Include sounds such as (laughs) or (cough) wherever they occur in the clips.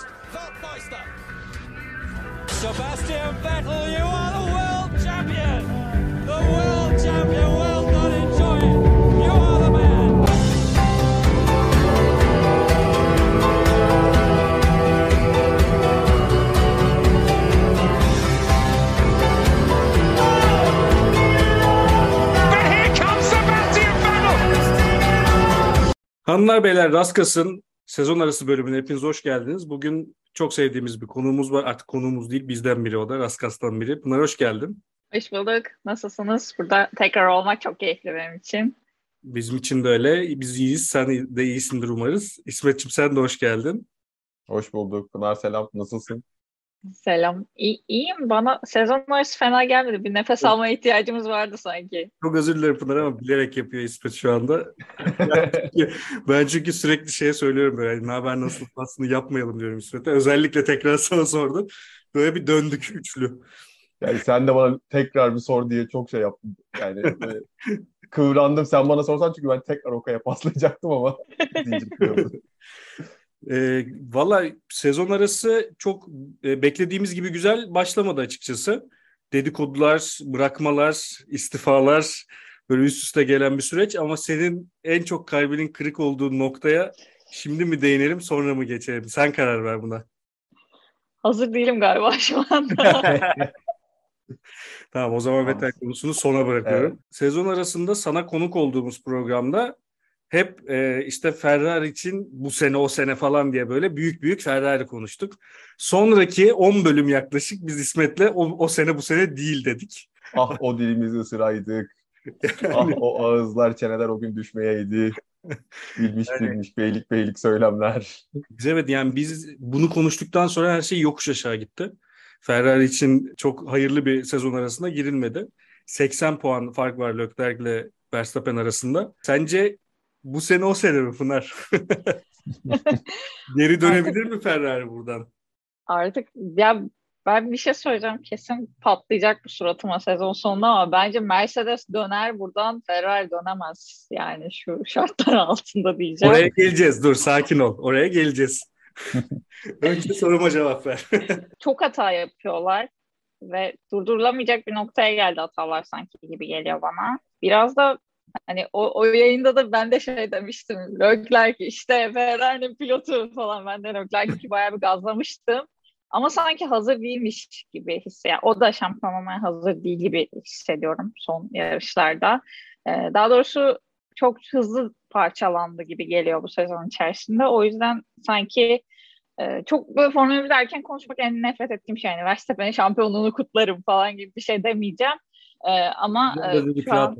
is Weltmeister. Sebastian Vettel, you are the world champion. The world champion. Well done, enjoy it. You are the man. But here comes Sebastian Vettel. Hanımlar beyler Raskas'ın sezon arası bölümüne hepiniz hoş geldiniz. Bugün çok sevdiğimiz bir konuğumuz var. Artık konuğumuz değil bizden biri o da Raskas'tan biri. Pınar hoş geldin. Hoş bulduk. Nasılsınız? Burada tekrar olmak çok keyifli benim için. Bizim için de öyle. Biz iyiyiz. Sen de iyisindir umarız. İsmet'ciğim sen de hoş geldin. Hoş bulduk. Pınar selam. Nasılsın? Selam. İyi, iyiyim. Bana sezon arası fena gelmedi. Bir nefes almaya ihtiyacımız vardı sanki. Çok özür dilerim Pınar ama bilerek yapıyor İsmet şu anda. (laughs) (laughs) ben çünkü sürekli şeye söylüyorum böyle ne haber nasıl aslında yapmayalım diyorum İsmet'e. Özellikle tekrar (laughs) sana sordum. Böyle bir döndük üçlü. Yani sen de bana tekrar bir sor diye çok şey yaptın. Yani kıvrandım. Sen bana sorsan çünkü ben tekrar Okay'a paslayacaktım ama zincir kırıldı. E, Valla sezon arası çok e, beklediğimiz gibi güzel başlamadı açıkçası. Dedikodular, bırakmalar, istifalar böyle üst üste gelen bir süreç ama senin en çok kalbinin kırık olduğu noktaya şimdi mi değinelim sonra mı geçelim? Sen karar ver buna. Hazır değilim galiba (laughs) şu anda. (laughs) Tamam o zaman Tamam. Vettel konusunu sona bırakıyorum. Sezon arasında sana konuk olduğumuz programda hep e, işte Ferrari için bu sene o sene falan diye böyle büyük büyük Ferrari konuştuk. Sonraki 10 bölüm yaklaşık biz İsmet'le o, o sene bu sene değil dedik. Ah o dilimizi ısıraydık. (laughs) Ah o ağızlar, çeneler o gün düşmeyeydi. Bilmiş Yani- bilmiş beylik beylik söylemler. Evet yani biz bunu konuştuktan sonra her şey yokuş aşağı gitti. Ferrari için çok hayırlı bir sezon arasında girilmedi. 80 puan fark var Leclerc ile Verstappen arasında. Sence bu sene o sene mi Pınar? (laughs) Geri dönebilir mi Ferrari buradan? Artık ya ben bir şey söyleyeceğim. Kesin patlayacak bu suratıma sezon sonunda ama bence Mercedes döner buradan Ferrari dönemez. Yani şu şartlar altında diyeceğim. Oraya geleceğiz. Dur sakin ol. Oraya geleceğiz. (laughs) Önce soruma cevap ver. (laughs) çok hata yapıyorlar ve durdurulamayacak bir noktaya geldi hatalar sanki gibi geliyor bana. Biraz da hani o, o yayında da ben de şey demiştim. Leclerc işte Ferrari'nin pilotu falan ben de Leclerc'i bayağı bir gazlamıştım. Ama sanki hazır değilmiş gibi hissediyorum. O da şampiyon olmaya hazır değil gibi hissediyorum son yarışlarda. Ee, daha doğrusu çok hızlı parçalandı gibi geliyor bu sezon içerisinde. O yüzden sanki ee, çok böyle Formula 1 derken konuşmak en nefret ettiğim şey. Yani Verstappen'in şampiyonluğunu kutlarım falan gibi bir şey demeyeceğim. Ee, ama e, Burada dedik şu an rahat.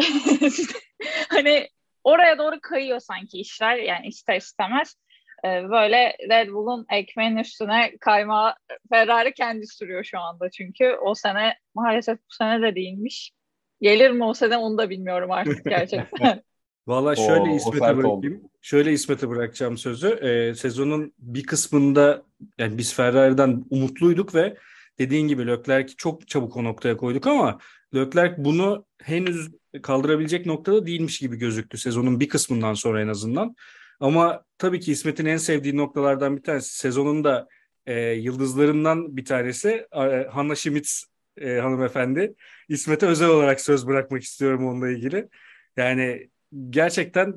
(laughs) hani oraya doğru kayıyor sanki işler. Yani ister istemez. Ee, böyle Red Bull'un ekmeğin üstüne kayma Ferrari kendi sürüyor şu anda çünkü. O sene maalesef bu sene de değilmiş. Gelir mi o sene onu da bilmiyorum artık (laughs) gerçekten. Valla şöyle İsmet'e bırakayım. Şöyle İsmet'e bırakacağım sözü. Ee, sezonun bir kısmında yani biz Ferrari'den umutluyduk ve dediğin gibi Leclerc'i çok çabuk o noktaya koyduk ama Leclerc bunu henüz kaldırabilecek noktada değilmiş gibi gözüktü sezonun bir kısmından sonra en azından. Ama tabii ki İsmet'in en sevdiği noktalardan bir tanesi sezonun da e, yıldızlarından bir tanesi e, Hannah Schmitz e, hanımefendi. İsmet'e özel olarak söz bırakmak istiyorum onunla ilgili. Yani gerçekten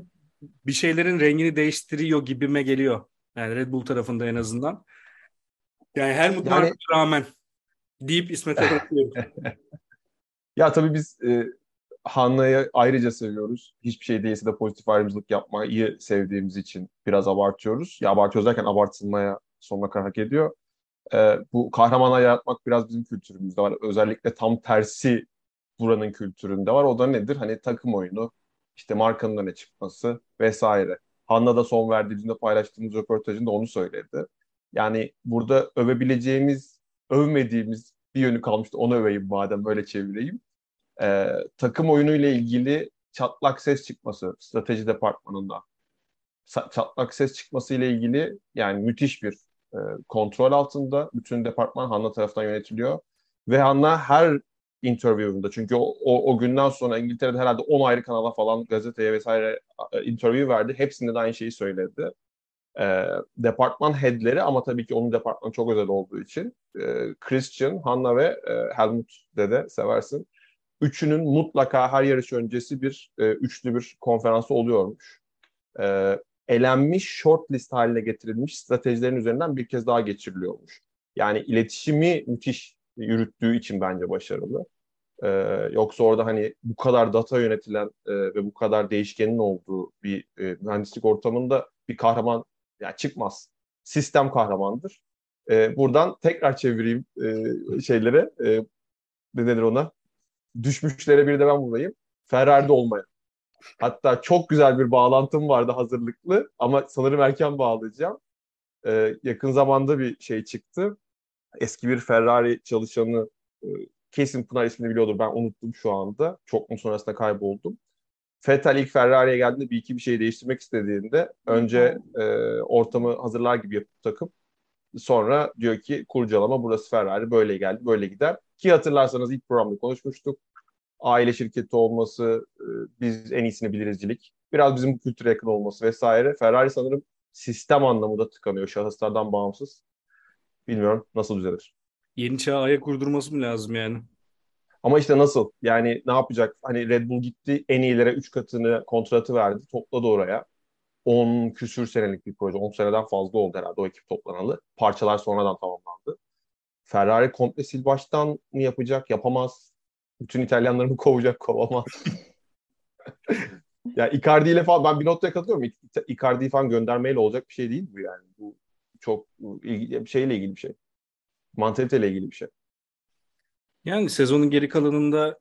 bir şeylerin rengini değiştiriyor gibime geliyor. Yani Red Bull tarafında en azından. Yani Helmut Yani- Marko'ya rağmen deyip İsmet'e (laughs) bırakıyorum. Ya tabii biz e, Hanna'yı ayrıca seviyoruz. Hiçbir şey değilse de pozitif ayrımcılık yapmayı sevdiğimiz için biraz abartıyoruz. Ya abartıyoruz derken abartılmaya sonuna kadar hak ediyor. E, bu kahramanlar yaratmak biraz bizim kültürümüzde var. Özellikle tam tersi buranın kültüründe var. O da nedir? Hani takım oyunu, işte markanın öne çıkması vesaire. Hanna da son verdiği bizimle paylaştığımız röportajında onu söyledi. Yani burada övebileceğimiz, övmediğimiz bir yönü kalmıştı. Onu öveyim madem böyle çevireyim. Ee, takım oyunuyla ilgili çatlak ses çıkması strateji departmanında. Çatlak ses çıkması ile ilgili yani müthiş bir e, kontrol altında. Bütün departman Hanna tarafından yönetiliyor. Ve Hanna her interview'unda çünkü o, o, o günden sonra İngiltere'de herhalde 10 ayrı kanala falan gazeteye vesaire e, interview verdi. Hepsinde de aynı şeyi söyledi. E, departman headleri ama tabii ki onun departmanı çok özel olduğu için e, Christian, Hanna ve e, Helmut dede seversin. Üçünün mutlaka her yarış öncesi bir e, üçlü bir konferansı oluyormuş. E, elenmiş shortlist haline getirilmiş stratejilerin üzerinden bir kez daha geçiriliyormuş. Yani iletişimi müthiş yürüttüğü için bence başarılı. Ee, yoksa orada hani bu kadar data yönetilen e, ve bu kadar değişkenin olduğu bir e, mühendislik ortamında bir kahraman yani çıkmaz. Sistem kahramandır. E, buradan tekrar çevireyim e, şeylere. E, ne denir ona? Düşmüşlere bir de ben bulayım. Ferrari'de olmayan. Hatta çok güzel bir bağlantım vardı hazırlıklı ama sanırım erken bağlayacağım. Ee, yakın zamanda bir şey çıktı. Eski bir Ferrari çalışanı e, kesin Pınar ismini biliyordur ben unuttum şu anda. Çok mu sonrasında kayboldum. Vettel ilk Ferrari'ye geldiğinde bir iki bir şey değiştirmek istediğinde önce e, ortamı hazırlar gibi yapıp takım sonra diyor ki kurcalama burası Ferrari böyle geldi böyle gider. Ki hatırlarsanız ilk programda konuşmuştuk. Aile şirketi olması, e, biz en iyisini bilirizcilik. Biraz bizim kültüre yakın olması vesaire. Ferrari sanırım sistem anlamında tıkanıyor şahıslardan bağımsız. Bilmiyorum nasıl düzelir. Yeni çağa ayak uydurması mı lazım yani? Ama işte nasıl? Yani ne yapacak? Hani Red Bull gitti en iyilere 3 katını kontratı verdi. Topladı oraya. 10 küsür senelik bir proje. 10 seneden fazla oldu herhalde o ekip toplanalı. Parçalar sonradan tamamlandı. Ferrari komple sil baştan mı yapacak? Yapamaz. Bütün İtalyanları mı kovacak? Kovamaz. (laughs) ya Icardi ile falan ben bir noktaya katılıyorum. Icardi'yi falan göndermeyle olacak bir şey değil bu yani. Bu çok ilgili, şeyle ilgili bir şey. Mantaliteyle ilgili bir şey. Yani sezonun geri kalanında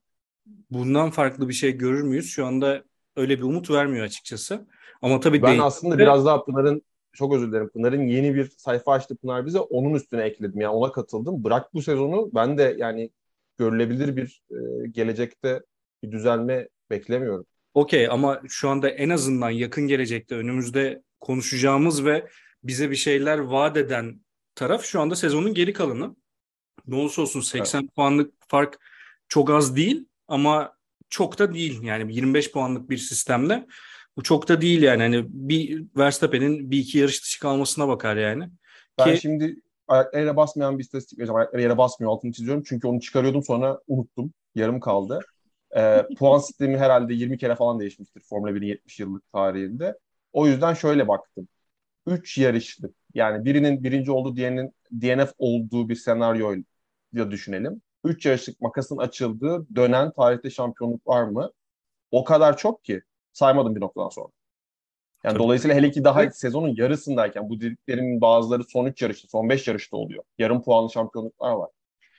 bundan farklı bir şey görür müyüz? Şu anda öyle bir umut vermiyor açıkçası. Ama tabii ben değil. aslında biraz daha Pınar'ın çok özür dilerim. Pınar'ın yeni bir sayfa açtı Pınar bize. Onun üstüne ekledim. Yani ona katıldım. Bırak bu sezonu ben de yani görülebilir bir e, gelecekte bir düzelme beklemiyorum. Okey ama şu anda en azından yakın gelecekte önümüzde konuşacağımız ve bize bir şeyler vaat eden taraf şu anda sezonun geri kalanı. Ne olursa olsun 80 evet. puanlık fark çok az değil ama çok da değil. Yani 25 puanlık bir sistemde bu çok da değil yani. Hani bir Verstappen'in bir iki yarış dışı kalmasına bakar yani. Ben Ki... şimdi ayakları yere basmayan bir istatistik vereceğim. Ayakları yere basmıyor altını çiziyorum. Çünkü onu çıkarıyordum sonra unuttum. Yarım kaldı. Ee, (laughs) puan sistemi herhalde 20 kere falan değişmiştir Formula 1'in 70 yıllık tarihinde. O yüzden şöyle baktım. 3 yarışlık yani birinin birinci olduğu diğerinin DNF olduğu bir senaryo düşünelim. 3 yarışlık makasın açıldığı dönen tarihte şampiyonluk var mı? O kadar çok ki saymadım bir noktadan sonra. Yani Tabii. dolayısıyla hele ki daha sezonun yarısındayken bu dediklerimin bazıları son 3 yarışta, son 5 yarışta oluyor. Yarım puanlı şampiyonluklar var.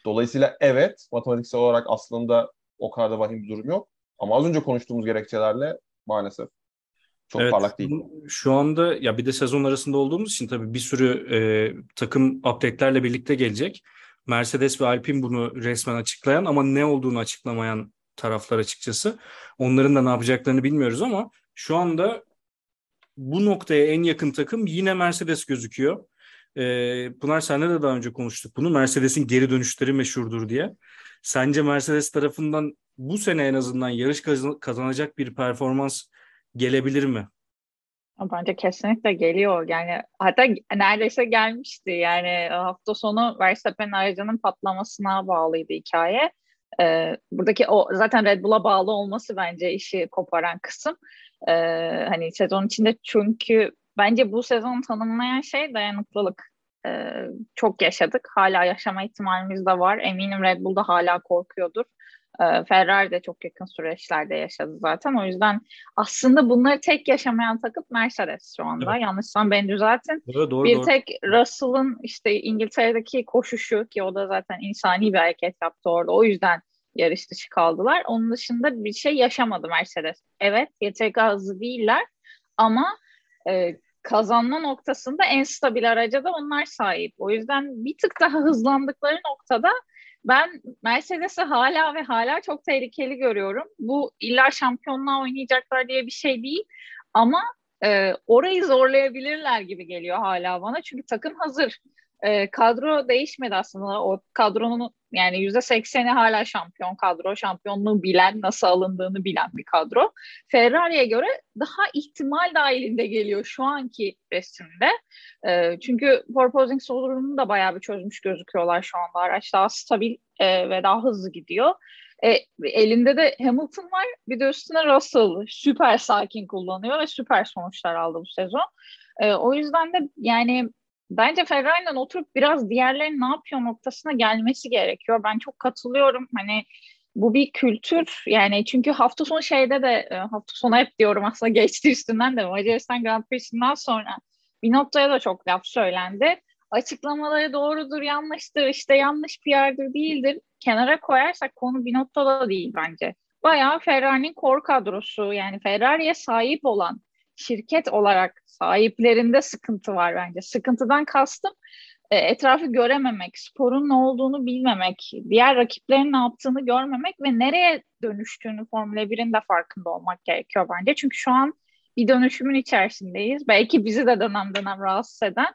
Dolayısıyla evet matematiksel olarak aslında o kadar da vahim bir durum yok. Ama az önce konuştuğumuz gerekçelerle maalesef çok evet, parlak değil. Şu anda ya bir de sezon arasında olduğumuz için tabii bir sürü e, takım update'lerle birlikte gelecek. Mercedes ve Alpine bunu resmen açıklayan ama ne olduğunu açıklamayan taraflar açıkçası. Onların da ne yapacaklarını bilmiyoruz ama şu anda bu noktaya en yakın takım yine Mercedes gözüküyor. Ee, Pınar senle de daha önce konuştuk bunu. Mercedes'in geri dönüşleri meşhurdur diye. Sence Mercedes tarafından bu sene en azından yarış kazanacak bir performans gelebilir mi? Bence kesinlikle geliyor. Yani hatta neredeyse gelmişti. Yani hafta sonu Verstappen aracının patlamasına bağlıydı hikaye. Ee, buradaki o zaten Red Bull'a bağlı olması bence işi koparan kısım. Ee, hani sezon içinde çünkü bence bu sezon tanımlayan şey dayanıklılık. Ee, çok yaşadık. Hala yaşama ihtimalimiz de var. Eminim Red Bull'da hala korkuyordur. Ee, Ferrari de çok yakın süreçlerde yaşadı zaten. O yüzden aslında bunları tek yaşamayan takım Mercedes şu anda. Evet. Yanlışsam beni düzeltin. Doğru, doğru, bir doğru. tek Russell'ın işte İngiltere'deki koşuşu ki o da zaten insani bir hareket yaptı orada. O yüzden yarış dışı kaldılar. Onun dışında bir şey yaşamadı Mercedes. Evet YTK hızlı değiller ama e, kazanma noktasında en stabil araca da onlar sahip. O yüzden bir tık daha hızlandıkları noktada ben Mercedes'i hala ve hala çok tehlikeli görüyorum. Bu illa şampiyonluğa oynayacaklar diye bir şey değil. Ama e, orayı zorlayabilirler gibi geliyor hala bana. Çünkü takım hazır. E, kadro değişmedi aslında. O kadronun yani yüzde sekseni hala şampiyon kadro. Şampiyonluğu bilen, nasıl alındığını bilen bir kadro. Ferrari'ye göre daha ihtimal dahilinde geliyor şu anki resimde. E, çünkü porpoising sorununu da bayağı bir çözmüş gözüküyorlar şu anda. Araç daha stabil e, ve daha hızlı gidiyor. E, elinde de Hamilton var. Bir de üstüne Russell süper sakin kullanıyor ve süper sonuçlar aldı bu sezon. E, o yüzden de yani bence Ferrari'nin oturup biraz diğerlerinin ne yapıyor noktasına gelmesi gerekiyor. Ben çok katılıyorum. Hani bu bir kültür yani çünkü hafta sonu şeyde de e, hafta sonu hep diyorum aslında (laughs) geçti üstünden de Macaristan Grand Prix'sinden sonra bir noktaya da çok laf söylendi. Açıklamaları doğrudur, yanlıştır, işte yanlış yerdir, değildir. Kenara koyarsak konu bir noktada değil bence. Bayağı Ferrari'nin core kadrosu yani Ferrari'ye sahip olan şirket olarak sahiplerinde sıkıntı var bence. Sıkıntıdan kastım e, etrafı görememek, sporun ne olduğunu bilmemek, diğer rakiplerin ne yaptığını görmemek ve nereye dönüştüğünü Formula 1'in de farkında olmak gerekiyor bence. Çünkü şu an bir dönüşümün içerisindeyiz. Belki bizi de dönem dönem rahatsız eden.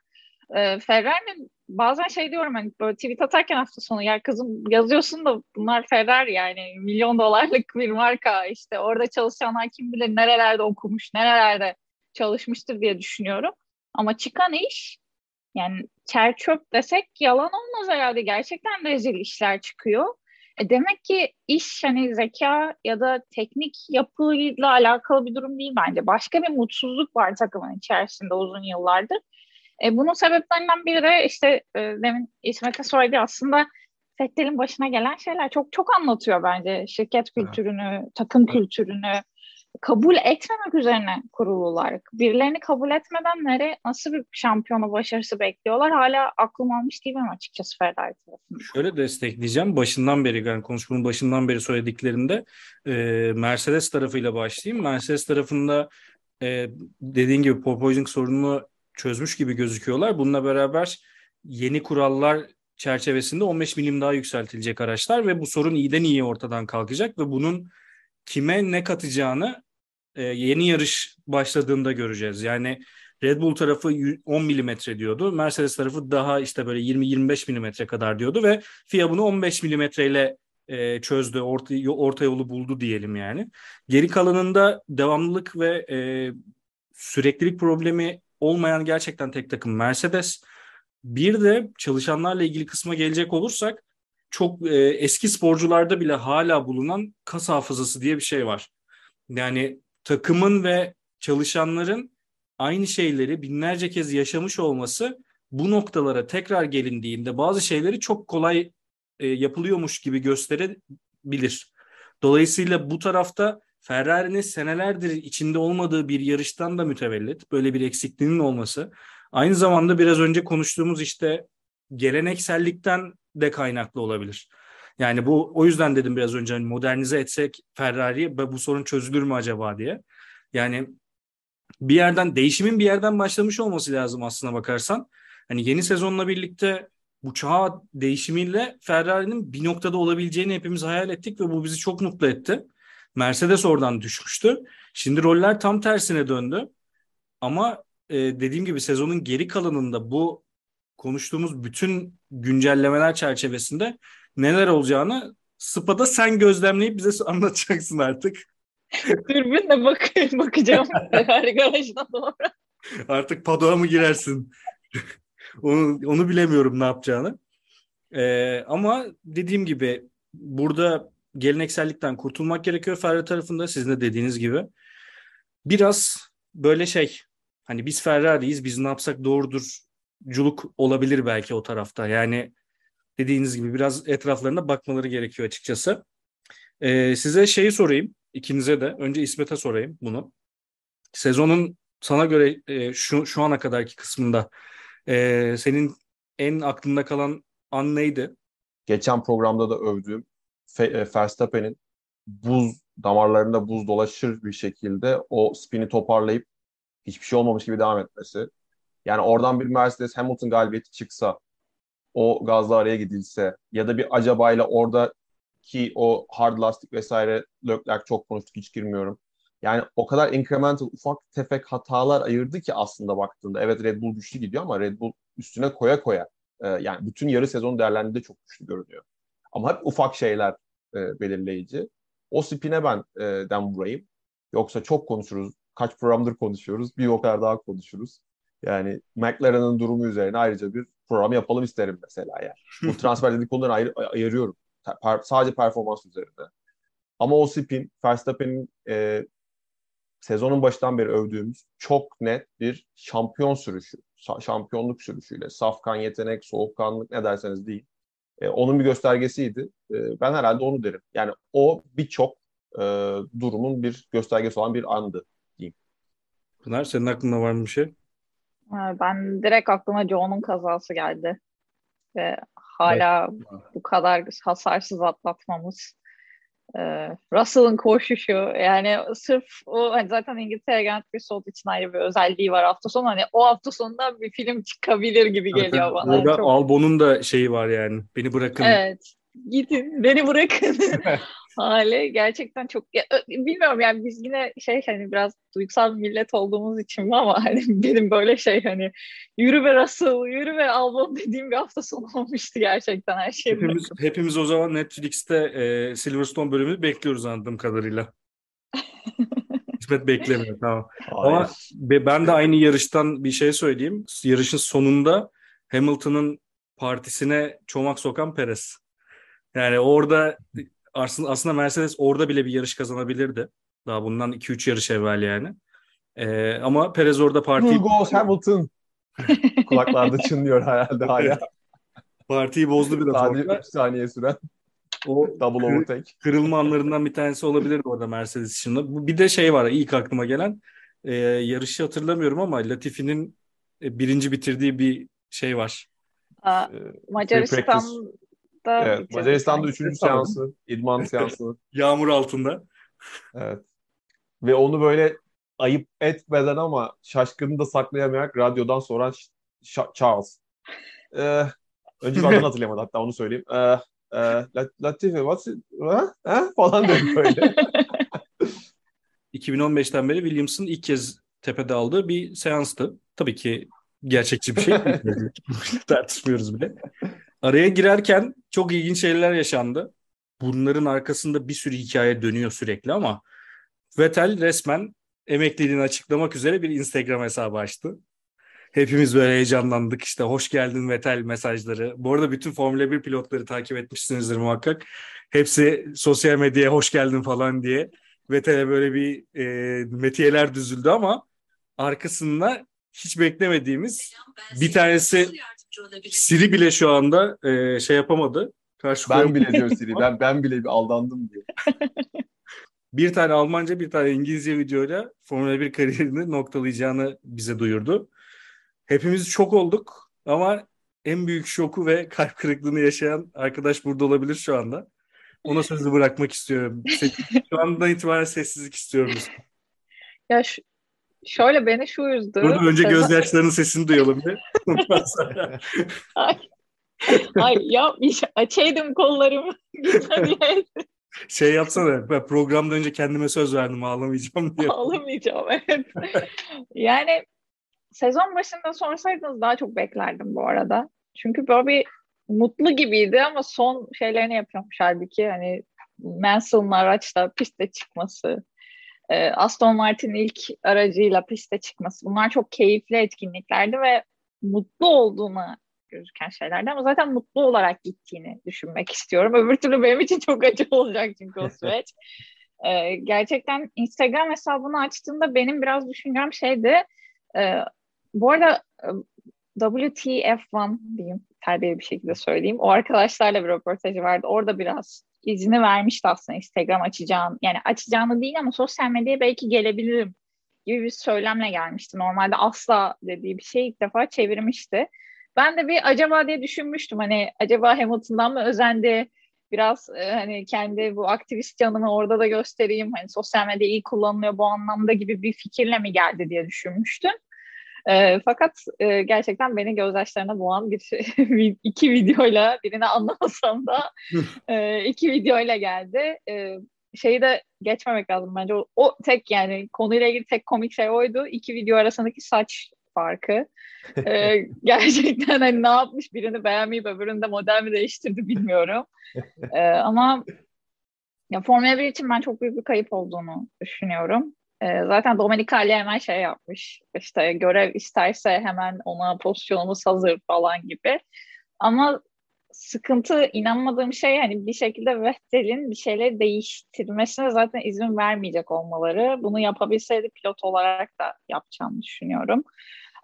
E, Ferrari'nin bazen şey diyorum hani böyle tweet atarken hafta sonu ya kızım yazıyorsun da bunlar Ferrari yani milyon dolarlık bir marka işte orada çalışanlar kim bilir nerelerde okumuş, nerelerde çalışmıştır diye düşünüyorum. Ama çıkan iş yani çer çöp desek yalan olmaz herhalde. Gerçekten rezil işler çıkıyor. E demek ki iş hani zeka ya da teknik yapıyla alakalı bir durum değil bence. Başka bir mutsuzluk var takımın içerisinde uzun yıllardır. E, bunun sebeplerinden biri de işte e, demin İsmet'e söyledi aslında Fettel'in başına gelen şeyler çok çok anlatıyor bence şirket kültürünü, evet. takım kültürünü kabul etmemek üzerine kurulular. Birilerini kabul etmeden nereye nasıl bir şampiyonu başarısı bekliyorlar hala aklım almış değilim açıkçası Ferrari tarafında. Şöyle destekleyeceğim. Başından beri yani konuşmanın başından beri söylediklerinde e, Mercedes tarafıyla başlayayım. Mercedes tarafında e, dediğin gibi porpoising sorununu çözmüş gibi gözüküyorlar. Bununla beraber yeni kurallar çerçevesinde 15 milim daha yükseltilecek araçlar ve bu sorun iyiden iyiye ortadan kalkacak ve bunun kime ne katacağını e, yeni yarış başladığında göreceğiz. Yani Red Bull tarafı 10 milimetre diyordu. Mercedes tarafı daha işte böyle 20-25 milimetre kadar diyordu ve FIA bunu 15 milimetreyle e, çözdü, orta, orta yolu buldu diyelim yani. Geri kalanında devamlılık ve e, süreklilik problemi olmayan gerçekten tek takım Mercedes. Bir de çalışanlarla ilgili kısma gelecek olursak çok e, eski sporcularda bile hala bulunan kas hafızası diye bir şey var. Yani takımın ve çalışanların aynı şeyleri binlerce kez yaşamış olması bu noktalara tekrar gelindiğinde bazı şeyleri çok kolay e, yapılıyormuş gibi gösterebilir. Dolayısıyla bu tarafta Ferrari'nin senelerdir içinde olmadığı bir yarıştan da mütevellit böyle bir eksikliğinin olması. Aynı zamanda biraz önce konuştuğumuz işte geleneksellikten de kaynaklı olabilir. Yani bu o yüzden dedim biraz önce hani modernize etsek Ferrari bu sorun çözülür mü acaba diye. Yani bir yerden değişimin bir yerden başlamış olması lazım aslına bakarsan. Hani yeni sezonla birlikte bu çağ değişimiyle Ferrari'nin bir noktada olabileceğini hepimiz hayal ettik ve bu bizi çok mutlu etti. Mercedes oradan düşmüştü. Şimdi roller tam tersine döndü. Ama e, dediğim gibi sezonun geri kalanında bu konuştuğumuz bütün güncellemeler çerçevesinde neler olacağını Spa'da sen gözlemleyip bize (laughs) anlatacaksın artık. Dürbünle bak bakacağım (laughs) garajına doğru. Artık padoğa mı girersin? onu, onu bilemiyorum ne yapacağını. Ee, ama dediğim gibi burada geleneksellikten kurtulmak gerekiyor Ferrari tarafında sizin de dediğiniz gibi. Biraz böyle şey hani biz Ferrari'yiz biz ne yapsak doğrudur culuk olabilir belki o tarafta. Yani dediğiniz gibi biraz etraflarına bakmaları gerekiyor açıkçası. Ee, size şeyi sorayım ikinize de. Önce İsmet'e sorayım bunu. Sezonun sana göre e, şu, şu ana kadarki kısmında e, senin en aklında kalan an neydi? Geçen programda da övdüğüm Verstappen'in buz damarlarında buz dolaşır bir şekilde o spini toparlayıp hiçbir şey olmamış gibi devam etmesi. Yani oradan bir Mercedes Hamilton galibiyeti çıksa o gazla araya gidilse ya da bir acabayla orada ki o hard lastik vesaire Leclerc çok konuştuk hiç girmiyorum. Yani o kadar incremental ufak tefek hatalar ayırdı ki aslında baktığında. Evet Red Bull güçlü gidiyor ama Red Bull üstüne koya koya e, yani bütün yarı sezon değerlendiğinde çok güçlü görünüyor. Ama hep ufak şeyler e, belirleyici. O spine ben e, den vurayım. Yoksa çok konuşuruz. Kaç programdır konuşuyoruz. Bir o kadar daha konuşuruz. Yani McLaren'ın durumu üzerine ayrıca bir program yapalım isterim mesela yani. Bu (laughs) transfer dedikodularını ayır, ayırıyorum. Per, sadece performans üzerinde. Ama o spin Verstappen'in e, sezonun başından beri övdüğümüz çok net bir şampiyon sürüşü. Şampiyonluk sürüşüyle. Safkan yetenek, soğukkanlık ne derseniz deyin. E, onun bir göstergesiydi. E, ben herhalde onu derim. Yani o birçok e, durumun bir göstergesi olan bir andı diyeyim. Pınar senin aklında var mı bir şey? Ben direkt aklıma Joe'nun kazası geldi. Ve hala evet. bu kadar hasarsız atlatmamız. Ee, Russell'ın koşuşu yani sırf o hani zaten İngiltere Grand Prix olduğu için ayrı bir özelliği var hafta sonu hani o hafta sonunda bir film çıkabilir gibi geliyor evet, bana. Orada çok... Albon'un da şeyi var yani beni bırakın. Evet gidin beni bırakın (laughs) hali gerçekten çok ya, bilmiyorum yani biz yine şey hani biraz duygusal bir millet olduğumuz için mi ama hani (laughs) benim böyle şey hani yürü be Russell yürü be Albon dediğim bir hafta sonu (laughs) olmuştu gerçekten her şey. Hepimiz, hepimiz o zaman Netflix'te e, Silverstone bölümünü bekliyoruz anladığım kadarıyla. (laughs) İsmet beklemiyor tamam. Hayır. Ama ben de aynı yarıştan bir şey söyleyeyim. Yarışın sonunda Hamilton'ın partisine çomak sokan Perez. Yani orada aslında, aslında Mercedes orada bile bir yarış kazanabilirdi. Daha bundan 2-3 yarış evvel yani. Ee, ama Perez orada partiyi... Who goes Hamilton? (laughs) Kulaklarda çınlıyor herhalde hala. Partiyi bozdu biraz Sadece orada. 3 saniye süren. O (laughs) double overtake. Kırılma anlarından bir tanesi olabilirdi orada Mercedes için. Bir de şey var ilk aklıma gelen. E, yarışı hatırlamıyorum ama Latifi'nin e, birinci bitirdiği bir şey var. Aa, Macaristan da evet, Macaristan'da üçüncü seansı, idman seansı. (laughs) Yağmur altında. Evet. Ve onu böyle ayıp etmeden ama şaşkını da saklayamayarak radyodan soran Charles. Ee, önce adını hatırlayamadı hatta onu söyleyeyim. Ee, e, Latifi what's it? Ha? Ha? falan dedi böyle. (laughs) 2015'ten beri Williams'ın ilk kez tepede aldığı bir seanstı. Tabii ki gerçekçi bir şey. (laughs) Tartışmıyoruz bile. Araya girerken çok ilginç şeyler yaşandı. Bunların arkasında bir sürü hikaye dönüyor sürekli ama Vettel resmen emekliliğini açıklamak üzere bir Instagram hesabı açtı. Hepimiz böyle heyecanlandık işte hoş geldin Vettel mesajları. Bu arada bütün Formula 1 pilotları takip etmişsinizdir muhakkak. Hepsi sosyal medyaya hoş geldin falan diye Vettel'e böyle bir e, metiyeler düzüldü ama arkasında hiç beklemediğimiz bir tanesi Siri bile şu anda e, şey yapamadı. Karşı ben bile diyor Siri. Ben, (laughs) ben bile bir aldandım diyor. (laughs) bir tane Almanca bir tane İngilizce videoyla Formula 1 kariyerini noktalayacağını bize duyurdu. Hepimiz şok olduk ama en büyük şoku ve kalp kırıklığını yaşayan arkadaş burada olabilir şu anda. Ona sözü bırakmak istiyorum. Şu andan itibaren sessizlik istiyorum. Ya şu, şöyle beni şu üzdü. Burada önce gözyaşlarının sesini duyalım bir. (laughs) (laughs) ay, ay yapmış. Açaydım kollarımı. (laughs) şey yapsana programdan önce kendime söz verdim ağlamayacağım diye. Ağlamayacağım evet. yani sezon başında sorsaydınız daha çok beklerdim bu arada. Çünkü bir mutlu gibiydi ama son şeylerini yapıyormuş halbuki hani Mansell'ın araçla piste çıkması, e, Aston Martin ilk aracıyla piste çıkması bunlar çok keyifli etkinliklerdi ve mutlu olduğunu gözüken şeylerdi ama zaten mutlu olarak gittiğini düşünmek istiyorum. Öbür türlü benim için çok acı olacak çünkü o (laughs) süreç. ee, gerçekten Instagram hesabını açtığımda benim biraz düşüncem şeydi. E, bu arada e, WTF1 diyeyim terbiye bir şekilde söyleyeyim. O arkadaşlarla bir röportajı vardı. Orada biraz izni vermişti aslında Instagram açacağını. Yani açacağını değil ama sosyal medyaya belki gelebilirim gibi bir söylemle gelmişti. Normalde asla dediği bir şey ilk defa çevirmişti. Ben de bir acaba diye düşünmüştüm. Hani acaba Hamilton'dan mı özendi? Biraz e, hani kendi bu aktivist canımı orada da göstereyim. Hani sosyal medya iyi kullanılıyor bu anlamda gibi bir fikirle mi geldi diye düşünmüştüm. E, fakat e, gerçekten beni gözyaşlarına boğan bir (laughs) iki videoyla birini anlamasam da e, iki videoyla geldi. E, şeyi de geçmemek lazım bence. O, o tek yani konuyla ilgili tek komik şey oydu. İki video arasındaki saç farkı. Ee, (laughs) gerçekten hani ne yapmış birini beğenmeyip öbürünü de model mi değiştirdi bilmiyorum. (laughs) Ee, ama ya Formula 1 için ben çok büyük bir kayıp olduğunu düşünüyorum. Ee, zaten Domenicali hemen şey yapmış. İşte görev isterse hemen ona pozisyonumuz hazır falan gibi. Ama sıkıntı inanmadığım şey hani bir şekilde Vettel'in bir şeyleri değiştirmesine zaten izin vermeyecek olmaları. Bunu yapabilseydi pilot olarak da yapacağını düşünüyorum.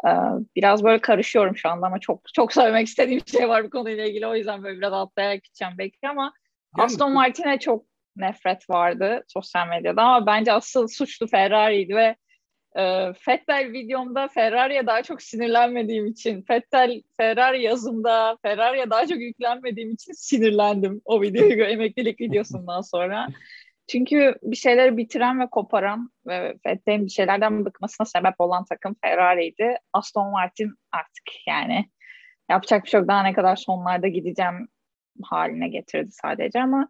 Ee, biraz böyle karışıyorum şu anda ama çok çok söylemek istediğim (laughs) şey var bu konuyla ilgili. O yüzden böyle biraz atlayarak gideceğim belki ama Yani- Aston Martin'e çok nefret vardı sosyal medyada ama bence asıl suçlu Ferrari'ydi ve e, Fettel videomda Ferrari'ye daha çok sinirlenmediğim için, Fettel Ferrari yazımda Ferrari'ye daha çok yüklenmediğim için sinirlendim o videoyu (laughs) emeklilik videosundan sonra. Çünkü bir şeyleri bitiren ve koparan ve Fettel'in bir şeylerden bıkmasına sebep olan takım Ferrari'ydi. Aston Martin artık yani yapacak bir şey yok. Daha ne kadar sonlarda gideceğim haline getirdi sadece ama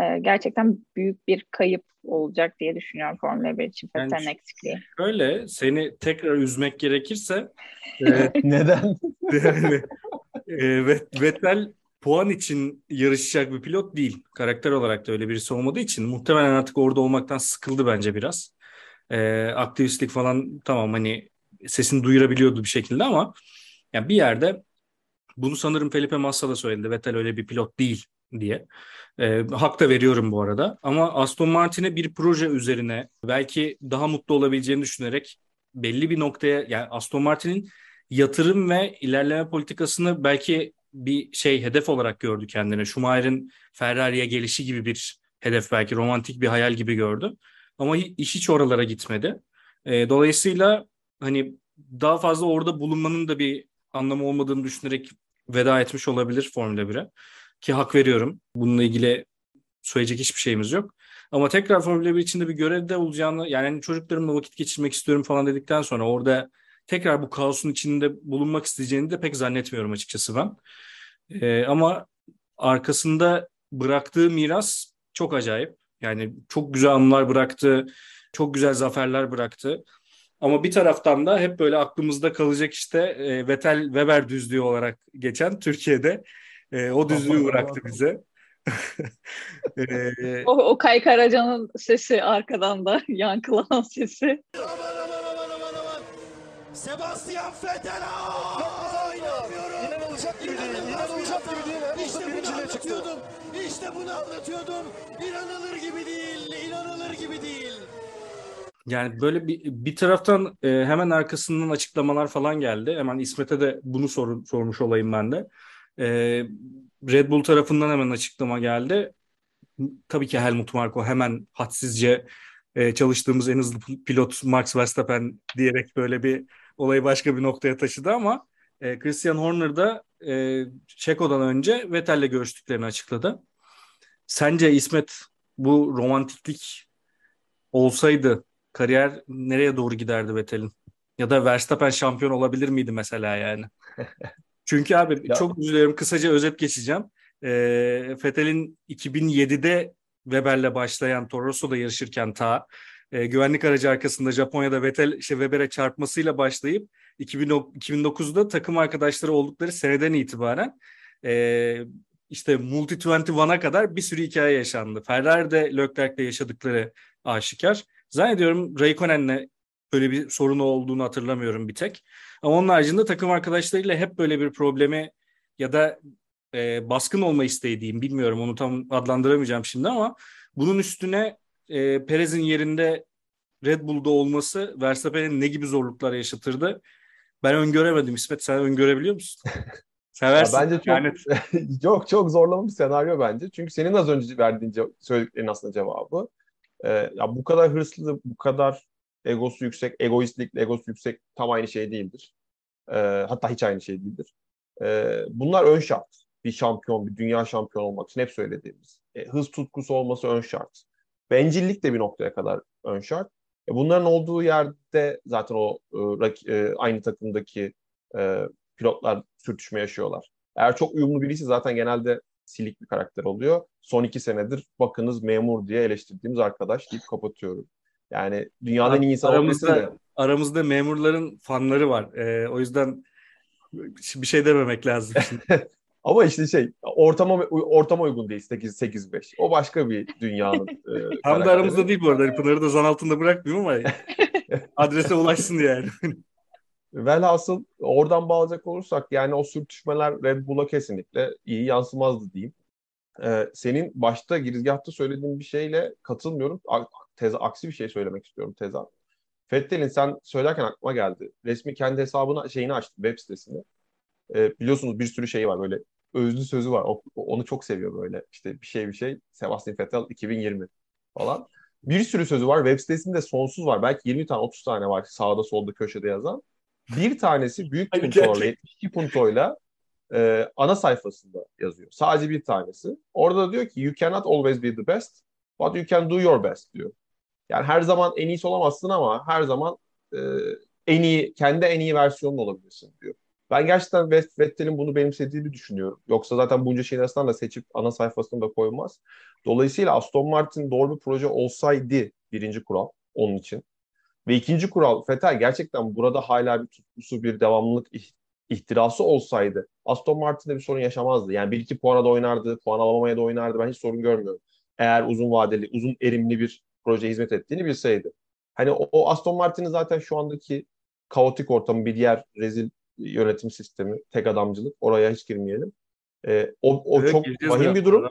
e, gerçekten büyük bir kayıp olacak diye düşünüyorum Formula 1 için Yani Fettel'in eksikliği. Şöyle seni tekrar üzmek gerekirse e, (laughs) Neden? yani, e, Vet- Vettel puan için yarışacak bir pilot değil. Karakter olarak da öyle birisi olmadığı için muhtemelen artık orada olmaktan sıkıldı bence biraz. E, aktivistlik falan tamam hani sesini duyurabiliyordu bir şekilde ama yani bir yerde bunu sanırım Felipe Massa da söyledi. Vettel öyle bir pilot değil diye. E, hak da veriyorum bu arada. Ama Aston Martin'e bir proje üzerine belki daha mutlu olabileceğini düşünerek belli bir noktaya yani Aston Martin'in yatırım ve ilerleme politikasını belki bir şey hedef olarak gördü kendine. Schumacher'in Ferrari'ye gelişi gibi bir hedef belki romantik bir hayal gibi gördü. Ama iş hiç oralara gitmedi. E, dolayısıyla hani daha fazla orada bulunmanın da bir anlamı olmadığını düşünerek veda etmiş olabilir Formula 1'e. Ki hak veriyorum. Bununla ilgili söyleyecek hiçbir şeyimiz yok. Ama tekrar Formula 1 içinde bir görevde olacağını yani hani çocuklarımla vakit geçirmek istiyorum falan dedikten sonra orada tekrar bu kaosun içinde bulunmak isteyeceğini de pek zannetmiyorum açıkçası ben. Ee, ama arkasında bıraktığı miras çok acayip. Yani çok güzel anılar bıraktı, çok güzel zaferler bıraktı. Ama bir taraftan da hep böyle aklımızda kalacak işte e, Vettel Weber düzlüğü olarak geçen Türkiye'de e, o düzlüğü bıraktı bize. (laughs) E, O, o Kay Karaca'nın sesi arkadan da (laughs) yankılanan sesi. Aman aman aman aman aman. Sebastian Vettel. İnanılacak gibi değil. İnanılacak gibi değil. İşte bunu anlatıyordum. İşte bunu anlatıyordum. İnanılır gibi değil. İnanılır gibi değil. Yani böyle bir, bir taraftan e, hemen arkasından açıklamalar falan geldi. Hemen İsmet'e de bunu sor, sormuş olayım ben de. E, Red Bull tarafından hemen açıklama geldi. Tabii ki Helmut Marko hemen hadsizce e, çalıştığımız en hızlı pilot Max Verstappen diyerek böyle bir olayı başka bir noktaya taşıdı ama e, Christian Horner da e, Çeko'dan önce Vettel'le görüştüklerini açıkladı. Sence İsmet bu romantiklik olsaydı kariyer nereye doğru giderdi Vettel'in? Ya da Verstappen şampiyon olabilir miydi mesela yani? (laughs) Çünkü abi Ya- çok üzülüyorum kısaca özet geçeceğim. Ee, Vettel'in 2007'de Weber'le başlayan Toro Rosso'da yarışırken ta e, güvenlik aracı arkasında Japonya'da Vettel işte Weber'e çarpmasıyla başlayıp 2000 2009'da takım arkadaşları oldukları seneden itibaren e, işte Multi 21'a kadar bir sürü hikaye yaşandı. Ferrari'de Leclerc'le yaşadıkları aşikar. Zannediyorum Raikkonen'le böyle bir sorunu olduğunu hatırlamıyorum bir tek. Ama onun haricinde takım arkadaşlarıyla hep böyle bir problemi ya da e, baskın olma isteği diyeyim bilmiyorum onu tam adlandıramayacağım şimdi ama bunun üstüne e, Perez'in yerinde Red Bull'da olması Verstappen'in ne gibi zorluklar yaşatırdı? Ben öngöremedim İsmet sen öngörebiliyor musun? (laughs) Seversin. Ya bence çok Yani (laughs) çok çok zorlama bir senaryo bence. Çünkü senin az önce verdiğin ce- söylediklerin aslında cevabı. Ee, ya bu kadar hırslı, bu kadar egosu yüksek, egoistlikle egosu yüksek tam aynı şey değildir. Ee, hatta hiç aynı şey değildir. Ee, bunlar ön şart. Bir şampiyon, bir dünya şampiyonu olmak için hep söylediğimiz. E, hız tutkusu olması ön şart. Bencillik de bir noktaya kadar ön şart. E, bunların olduğu yerde zaten o e, e, aynı takımdaki e, pilotlar sürtüşme yaşıyorlar. Eğer çok uyumlu birisi zaten genelde silik bir karakter oluyor. Son iki senedir bakınız memur diye eleştirdiğimiz arkadaş deyip kapatıyorum. Yani dünyanın en iyi insan Aramızda- da aramızda memurların fanları var. E, o yüzden bir şey dememek lazım. (laughs) Ama işte şey ortama ortama uygun değil 8 8 5. O başka bir dünyanın. e, Tam da aramızda değil bu arada. Hani Pınar'ı da zan altında bırakmıyorum ama (laughs) adrese ulaşsın yani. Velhasıl oradan bağlayacak olursak yani o sürtüşmeler Red Bull'a kesinlikle iyi yansımazdı diyeyim. Ee, senin başta girizgahta söylediğin bir şeyle katılmıyorum. Teza, aksi bir şey söylemek istiyorum teza. Fettel'in sen söylerken aklıma geldi. Resmi kendi hesabına şeyini açtı web sitesini. Ee, biliyorsunuz bir sürü şey var böyle özlü sözü var. O- onu çok seviyor böyle. İşte bir şey bir şey. Sebastian Vettel 2020 falan. Bir sürü sözü var. Web sitesinde sonsuz var. Belki 20 tane 30 tane var sağda solda köşede yazan. Bir tanesi büyük puntoyla, gerçek. 72 puntoyla e, ana sayfasında yazıyor. Sadece bir tanesi. Orada diyor ki you cannot always be the best but you can do your best diyor. Yani her zaman en iyisi olamazsın ama her zaman e, en iyi kendi en iyi versiyonun olabilirsin diyor. Ben gerçekten Vettel'in bunu benimsediğini düşünüyorum. Yoksa zaten bunca şeyin arasından da seçip ana sayfasını da koymaz. Dolayısıyla Aston Martin doğru bir proje olsaydı birinci kural onun için. Ve ikinci kural Vettel gerçekten burada hala bir tutkusu, bir devamlılık ih- ihtirası olsaydı Aston Martin'de bir sorun yaşamazdı. Yani bir iki puana da oynardı, puan alamamaya da oynardı. Ben hiç sorun görmüyorum. Eğer uzun vadeli, uzun erimli bir proje hizmet ettiğini bilseydi. Hani o, o Aston Martin'in zaten şu andaki kaotik ortamı, bir diğer rezil yönetim sistemi, tek adamcılık. Oraya hiç girmeyelim. Ee, o o Evet, çok vahim bir durum.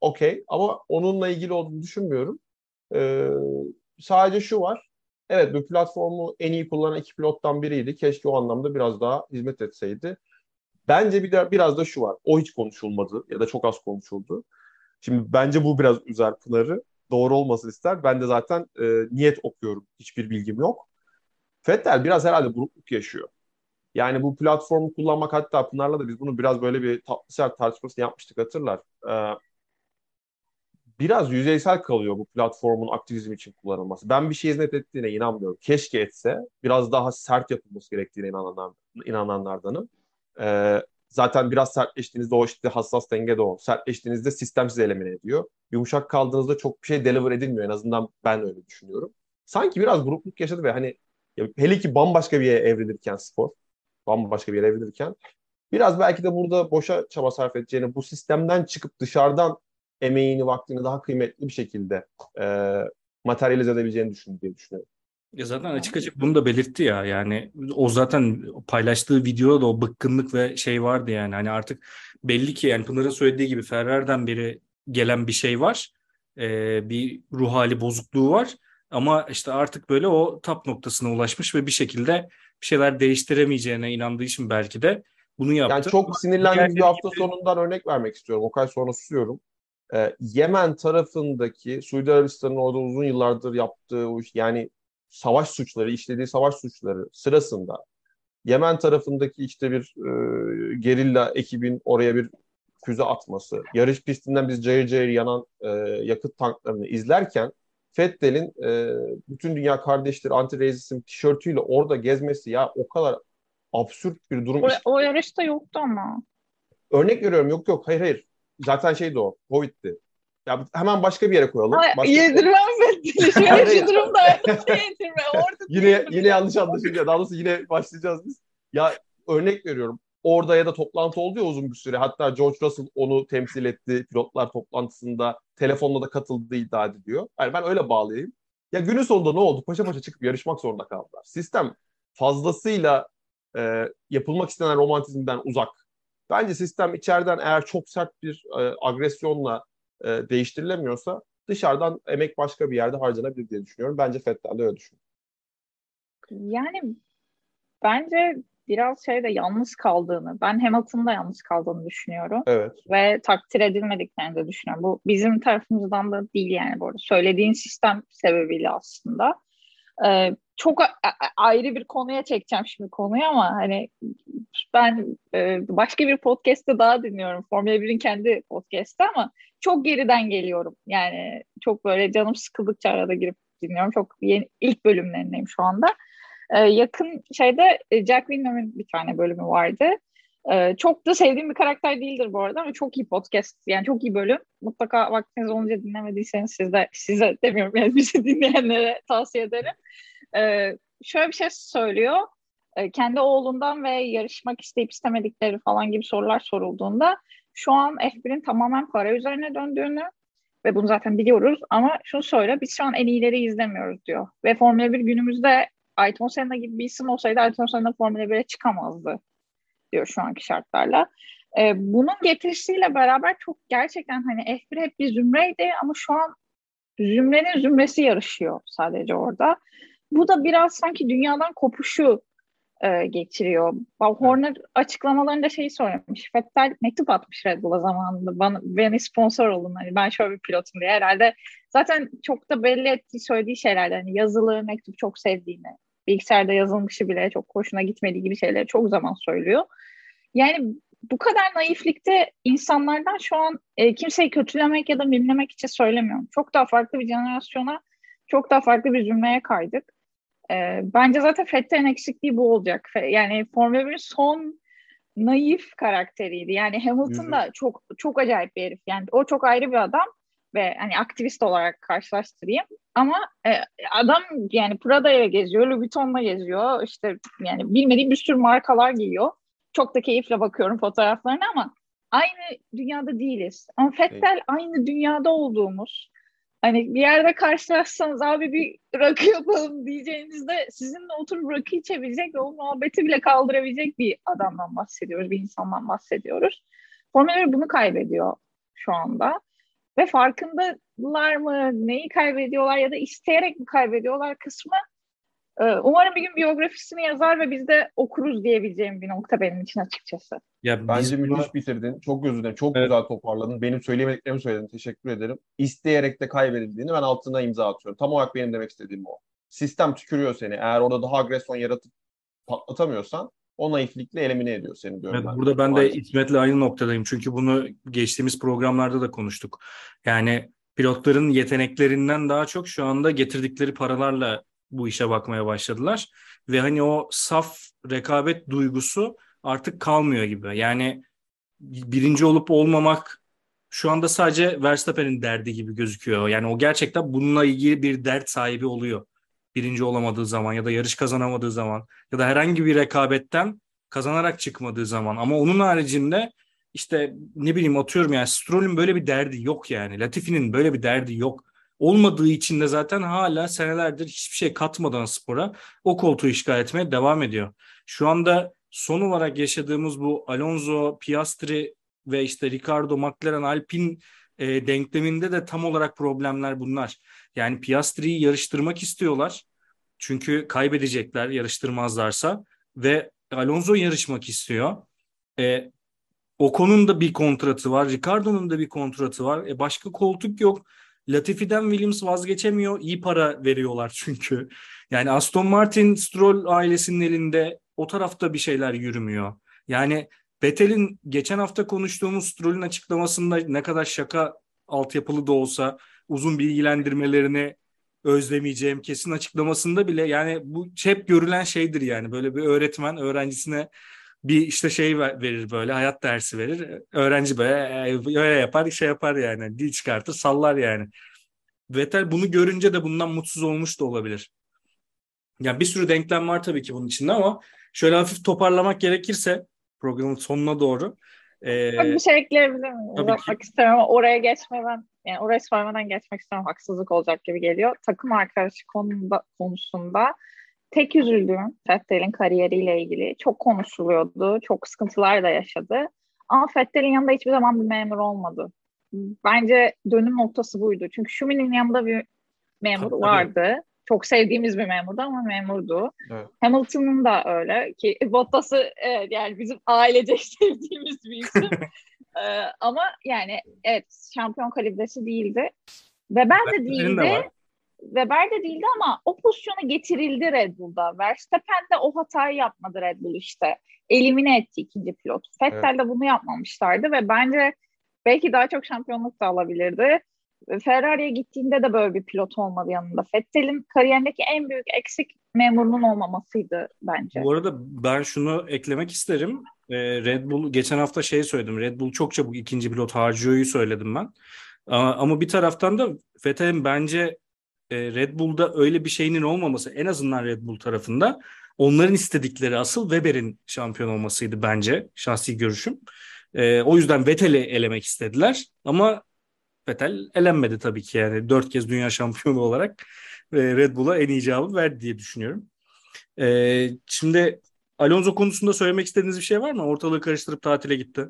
Okey ama onunla ilgili olduğunu düşünmüyorum. Ee, sadece şu var. Evet bu platformu en iyi kullanan iki pilottan biriydi. Keşke o anlamda biraz daha hizmet etseydi. Bence bir de biraz da şu var. O hiç konuşulmadı ya da çok az konuşuldu. Şimdi bence bu biraz üzer Pınar'ı. Doğru olmasını ister. Ben de zaten e, niyet okuyorum. Hiçbir bilgim yok. Vettel biraz herhalde burukluk yaşıyor. Yani bu platformu kullanmak hatta Pınar'la da biz bunu biraz böyle bir tatlı sert tartışmasını yapmıştık hatırlar. Ee, biraz yüzeysel kalıyor bu platformun aktivizm için kullanılması. Ben bir şey hizmet ettiğine inanmıyorum. Keşke etse biraz daha sert yapılması gerektiğine inanan, inananlardanım. Ee, zaten biraz sertleştiğinizde o işte hassas denge de o. Sertleştiğinizde sistem sizi elimine ediyor. Yumuşak kaldığınızda çok bir şey deliver edilmiyor. En azından ben öyle düşünüyorum. Sanki biraz burukluk yaşadı ve hani ya hele ki bambaşka bir yere evrilirken spor, bambaşka bir yere evrilirken biraz belki de burada boşa çaba sarf edeceğini, bu sistemden çıkıp dışarıdan emeğini, vaktini daha kıymetli bir şekilde e, materyalize edebileceğini düşündü diye düşünüyorum. Ya zaten açık açık bunu da belirtti ya yani o zaten paylaştığı videoda da o bıkkınlık ve şey vardı yani hani artık belli ki yani Pınar'ın söylediği gibi Ferrer'den beri gelen bir şey var Ee, bir ruh hali bozukluğu var ama işte artık böyle o tap noktasına ulaşmış ve bir şekilde bir şeyler değiştiremeyeceğine inandığı için belki de bunu yaptı. Yani çok sinirlendiğim bir hafta gibi- sonundan örnek vermek istiyorum. Okay sonra susuyorum. Ee, Yemen tarafındaki Suudi Arabistan'ın orada uzun yıllardır yaptığı o yani savaş suçları, işlediği savaş suçları sırasında Yemen tarafındaki işte bir e, gerilla ekibin oraya bir füze atması, yarış pistinden biz cayır cayır yanan e, yakıt tanklarını izlerken Fettel'in e, bütün dünya kardeştir anti-racism tişörtüyle orada gezmesi ya o kadar absürt bir durum. O, o yarışta yoktu ama. Örnek veriyorum yok yok hayır hayır. Zaten şeydi o. Covid'di. Ya hemen başka bir yere koyalım. Ay, Başka- yedirmem. Şöyle şu durumda yedirme. Orada Yine yine yanlış anlaşılıyor. Daha doğrusu yine başlayacağız biz. Ya örnek veriyorum. Orada ya da toplantı oldu ya uzun bir süre. Hatta George Russell onu temsil etti pilotlar toplantısında. Telefonla da katıldığı iddia ediliyor. Yani ben öyle bağlayayım. Ya günün sonunda ne oldu? Paşa paşa çıkıp yarışmak zorunda kaldılar. Sistem fazlasıyla e, yapılmak istenen romantizmden uzak. Bence sistem içeriden eğer çok sert bir e, agresyonla e, değiştirilemiyorsa dışarıdan emek başka bir yerde harcanabilir diye düşünüyorum. Bence Fettel de öyle düşünüyor. Yani bence biraz şeyde yalnız kaldığını, ben Hamilton'da yalnız kaldığını düşünüyorum. Evet. ve takdir edilmediklerini de düşünüyorum. Bu bizim tarafımızdan da değil yani bu arada. Söylediğin sistem sebebiyle aslında. Ee, çok ayrı bir konuya çekeceğim şimdi konuyu ama hani ben e, başka bir podcast'te daha dinliyorum. Formula 1'in kendi podcast'te ama çok geriden geliyorum. Yani çok böyle canım sıkıldıkça arada girip dinliyorum. Çok yeni ilk bölümlerindeyim şu anda. Ee, yakın şeyde e, Jack William'ın bir tane bölümü vardı. Ee, çok da sevdiğim bir karakter değildir bu arada ama çok iyi podcast. Yani çok iyi bölüm. Mutlaka vaktiniz olunca dinlemediyseniz siz de size demiyorum yani (laughs) bizi dinleyenlere tavsiye ederim. Ee, şöyle bir şey söylüyor. E, kendi oğlundan ve yarışmak isteyip istemedikleri falan gibi sorular sorulduğunda şu an F1'in tamamen para üzerine döndüğünü ve bunu zaten biliyoruz ama şunu söyle biz şu an en iyileri izlemiyoruz diyor. Ve Formula 1 günümüzde Ayrton Senna gibi bir isim olsaydı Ayrton Senna Formula 1'e çıkamazdı diyor şu anki şartlarla. Ee, bunun getirisiyle beraber çok gerçekten hani F1 hep bir zümreydi ama şu an zümrenin zümresi yarışıyor sadece orada. Bu da biraz sanki dünyadan kopuşu e, getiriyor. Horner açıklamalarında şeyi söylemiş. Fettel mektup atmış Red Bull'a zamanında. Bana, beni sponsor olun. Hani ben şöyle bir pilotum diye herhalde. Zaten çok da belli ettiği söylediği şeyler. Hani yazılı mektup çok sevdiğini. Bilgisayarda yazılmışı bile çok hoşuna gitmediği gibi şeyleri çok zaman söylüyor. Yani bu kadar naiflikte insanlardan şu an e, kimseyi kötülemek ya da mimlemek için söylemiyorum. Çok daha farklı bir jenerasyona, çok daha farklı bir cümleye kaydık. E, bence zaten Fettel'in eksikliği bu olacak. Yani Formula 1'in son naif karakteriydi. Yani Hamilton da çok çok acayip bir herif. Yani o çok ayrı bir adam ve hani aktivist olarak karşılaştırayım. Ama e, adam yani Prada'ya geziyor, Louis Vuitton'la geziyor. İşte yani bilmediğim bir sürü markalar giyiyor. Çok da keyifle bakıyorum fotoğraflarına ama aynı dünyada değiliz. Ama Fettel evet. aynı dünyada olduğumuz hani bir yerde karşılaşsanız abi bir rakı yapalım diyeceğinizde sizinle oturup rakı içebilecek ve o muhabbeti bile kaldırabilecek bir adamdan bahsediyoruz, bir insandan bahsediyoruz. Formula 1 bunu kaybediyor şu anda. Ve farkındalar mı, neyi kaybediyorlar ya da isteyerek mi kaybediyorlar kısmı umarım bir gün biyografisini yazar ve biz de okuruz diyebileceğim bir nokta benim için açıkçası. Ya Bence müthiş buna... bitirdin. Çok özür dilerim. Çok evet. güzel toparladın. Benim söyleyemediklerimi söyledin. Teşekkür ederim. İsteyerek de kaybedildiğini ben altına imza atıyorum. Tam olarak benim demek istediğim o. Sistem tükürüyor seni. Eğer orada daha agresyon yaratıp patlatamıyorsan o naiflikle elimine ediyor seni diyorum evet, ben. Burada ben de İsmet'le aynı noktadayım. Çünkü bunu geçtiğimiz programlarda da konuştuk. Yani pilotların yeteneklerinden daha çok şu anda getirdikleri paralarla bu işe bakmaya başladılar. Ve hani o saf rekabet duygusu artık kalmıyor gibi. Yani birinci olup olmamak şu anda sadece Verstappen'in derdi gibi gözüküyor. Yani o gerçekten bununla ilgili bir dert sahibi oluyor. Birinci olamadığı zaman ya da yarış kazanamadığı zaman ya da herhangi bir rekabetten kazanarak çıkmadığı zaman. Ama onun haricinde işte ne bileyim atıyorum yani Stroll'ün böyle bir derdi yok yani. Latifi'nin böyle bir derdi yok olmadığı için de zaten hala senelerdir hiçbir şey katmadan spora o koltuğu işgal etmeye devam ediyor. Şu anda son olarak yaşadığımız bu Alonso, Piastri ve işte Ricardo, McLaren, Alpine e, denkleminde de tam olarak problemler bunlar. Yani Piastri'yi yarıştırmak istiyorlar. Çünkü kaybedecekler yarıştırmazlarsa ve Alonso yarışmak istiyor. E, Ocon'un da bir kontratı var. Ricardo'nun da bir kontratı var. E, başka koltuk yok. Latifi'den Williams vazgeçemiyor. İyi para veriyorlar çünkü. Yani Aston Martin, Stroll ailesinin elinde o tarafta bir şeyler yürümüyor. Yani Vettel'in geçen hafta konuştuğumuz Stroll'ün açıklamasında ne kadar şaka altyapılı da olsa uzun bilgilendirmelerini özlemeyeceğim kesin açıklamasında bile yani bu hep görülen şeydir yani böyle bir öğretmen öğrencisine bir işte şey verir böyle hayat dersi verir. Öğrenci böyle öyle yapar şey yapar yani dil çıkartır sallar yani. Vettel bunu görünce de bundan mutsuz olmuş da olabilir. Yani bir sürü denklem var tabii ki bunun içinde ama şöyle hafif toparlamak gerekirse programın sonuna doğru. E, bir şey ekleyebilir miyim? Uzatmak isterim ama oraya geçmeden yani oraya sormadan geçmek istemem haksızlık olacak gibi geliyor. Takım arkadaşı konunda, konusunda tek üzüldüğüm Fettel'in kariyeriyle ilgili çok konuşuluyordu. Çok sıkıntılar da yaşadı. Ama Fettel'in yanında hiçbir zaman bir memur olmadı. Bence dönüm noktası buydu. Çünkü Schumi'nin yanında bir memur Tabii. vardı. Çok sevdiğimiz bir memurdu ama memurdu. Evet. Hamilton'ın da öyle ki (laughs) Bottas'ı evet, yani bizim ailecek (laughs) sevdiğimiz bir isim. (laughs) ee, ama yani evet şampiyon kalibresi değildi. Ve ben de değildi. De Weber de değildi ama o pozisyona getirildi Red Bull'da. Verstappen de o hatayı yapmadı Red Bull işte. Elimine etti ikinci pilot. Vettel evet. de bunu yapmamışlardı ve bence belki daha çok şampiyonluk da alabilirdi. Ferrari'ye gittiğinde de böyle bir pilot olmadı yanında. Vettel'in kariyerindeki en büyük eksik memurunun olmamasıydı bence. Bu arada ben şunu eklemek isterim. Ee, Red Bull geçen hafta şey söyledim. Red Bull çok çabuk ikinci pilot harcıyor'yu söyledim ben. Ama bir taraftan da Vettel'in bence e, Red Bull'da öyle bir şeyinin olmaması en azından Red Bull tarafında onların istedikleri asıl Weber'in şampiyon olmasıydı bence şahsi görüşüm. E, o yüzden Vettel'i elemek istediler ama Vettel elenmedi tabii ki yani dört kez dünya şampiyonu olarak e, Red Bull'a en iyi cevabı verdi diye düşünüyorum. E, şimdi Alonso konusunda söylemek istediğiniz bir şey var mı? Ortalığı karıştırıp tatile gitti.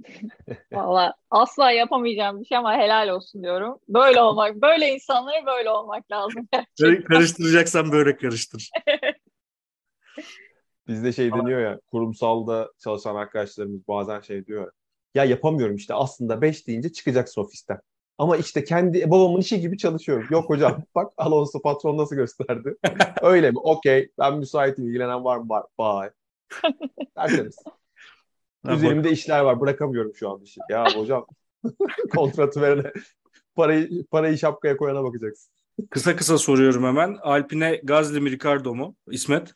(laughs) Valla asla yapamayacağım bir şey ama helal olsun diyorum. Böyle olmak, böyle insanlara böyle olmak lazım. (laughs) Böyle Karıştıracaksan böyle karıştır. (laughs) Bizde şey deniyor ya kurumsalda çalışan arkadaşlarımız bazen şey diyor. Ya yapamıyorum işte aslında 5 deyince çıkacaksın ofisten. Ama işte kendi babamın işi gibi çalışıyorum. Yok hocam bak Alonso patron nasıl gösterdi. Öyle mi? Okey ben müsaitim ilgilenen var mı? Var. Bye. Tertemiz. Üzerimde işler var bırakamıyorum şu an işi. Ya hocam (laughs) kontratı verene parayı, parayı şapkaya koyana bakacaksın. Kısa kısa soruyorum hemen. Alpine Gazli mi Ricardo mu? İsmet?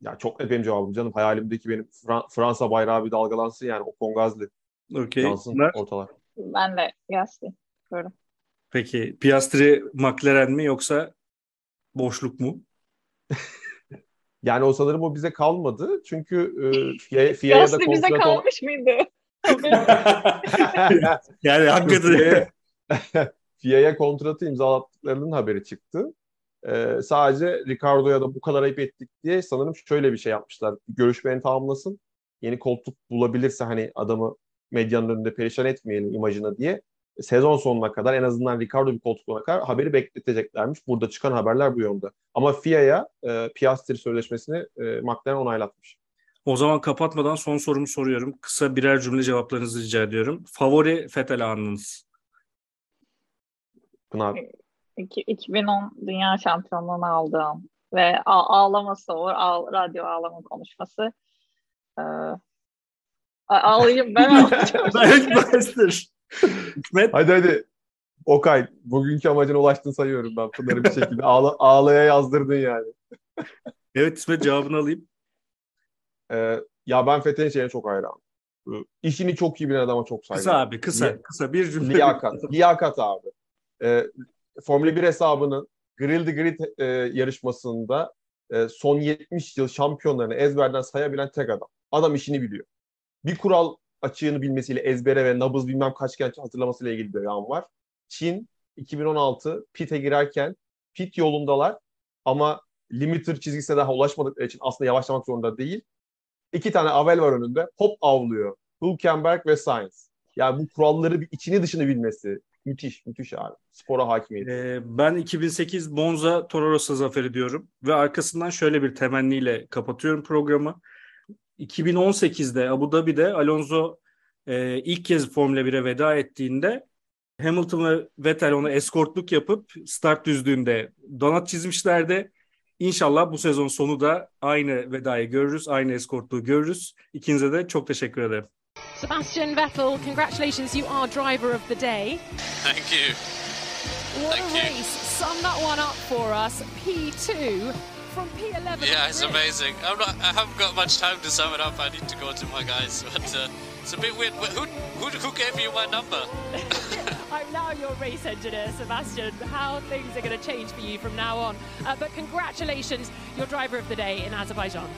Ya çok net benim cevabım canım. Hayalimdeki benim Fra- Fransa bayrağı bir dalgalansın yani. Ocon Gazli. Okey. Yansın Bunlar- ortalar. Ben de Gasly. Diyorum. Peki Piastri McLaren mi yoksa boşluk mu? (laughs) Yani o sanırım o bize kalmadı. Çünkü e, (laughs) FIA, FIA'ya da Gasly bize kontrat kalmış mıydı? (laughs) yani hakikaten (laughs) FIA'ya kontratı imzalattıklarının haberi çıktı. Ee, sadece Ricardo'ya da bu kadar ayıp ettik diye sanırım şöyle bir şey yapmışlar. Görüşmeni tamamlasın. Yeni koltuk bulabilirse hani adamı medyanın önünde perişan etmeyelim imajına diye sezon sonuna kadar en azından Ricardo bir koltuk bulana kadar haberi bekleteceklermiş. Burada çıkan haberler bu yönde. Ama FIA'ya e, Piastri sözleşmesini e, McLaren onaylatmış. O zaman kapatmadan son sorumu soruyorum. Kısa birer cümle cevaplarınızı rica ediyorum. Favori Vettel anınız? Pınar. İki- 2010 Dünya Şampiyonluğunu aldığım ve ağlaması o ağ- radyo ağlama konuşması. Ee, ağlayayım ben (laughs) ağlayacağım. Dayak İsmet? Hadi hadi. Okay, bugünkü amacına ulaştın sayıyorum ben Pınar'ı bir şekilde. Ağla, ağlaya yazdırdın yani. Evet İsmet cevabını alayım. Ee, ya ben Fethi'nin şeyine çok hayranım. İşini çok iyi bilen adama çok saygı. Kısa abi kısa. Liya- Kısa bir cümle. Liyakat. Liyakat abi. Ee, Formula 1 hesabının Grill the Grid e, yarışmasında e, son 70 yıl şampiyonlarını ezberden sayabilen tek adam. Adam işini biliyor. Bir kural açığını bilmesiyle ezbere ve nabız bilmem kaç kere hatırlamasıyla ilgili bir an var. Çin 2016 pit'e girerken pit yolundalar ama limiter çizgisine daha ulaşmadıkları için aslında yavaşlamak zorunda değil. İki tane avel var önünde. Hop avlıyor. Hülkenberg ve Sainz. Yani bu kuralları bir içini dışını bilmesi. Müthiş, müthiş abi. Spora hakimiyeti. Ee, ben 2008 Monza Toro Rosso zaferi diyorum ve arkasından şöyle bir temenniyle kapatıyorum programı. 2018'de Abu Dhabi'de Alonso e, ilk kez Formula 1'e veda ettiğinde Hamilton ve Vettel ona eskortluk yapıp start düzlüğünde donat çizmişlerdi. İnşallah bu sezon sonu da aynı vedayı görürüz, aynı eskortluğu görürüz. İkinize de çok teşekkür ederim. Sebastian Vettel, congratulations, you are driver of the day. Thank you. What Thank a you. race. Sum that one up for us. P2 from P11. Yeah, it's amazing. I'm not. I haven't got much time to sum it up. I need to go to my guys, (laughs) but uh, it's a bit weird. Wh- Who, who, who gave you my number? (laughs) I'm now your race engineer, Sebastian. How things are going to change for you from now on. Uh, but congratulations, you're driver of the day in Azerbaijan.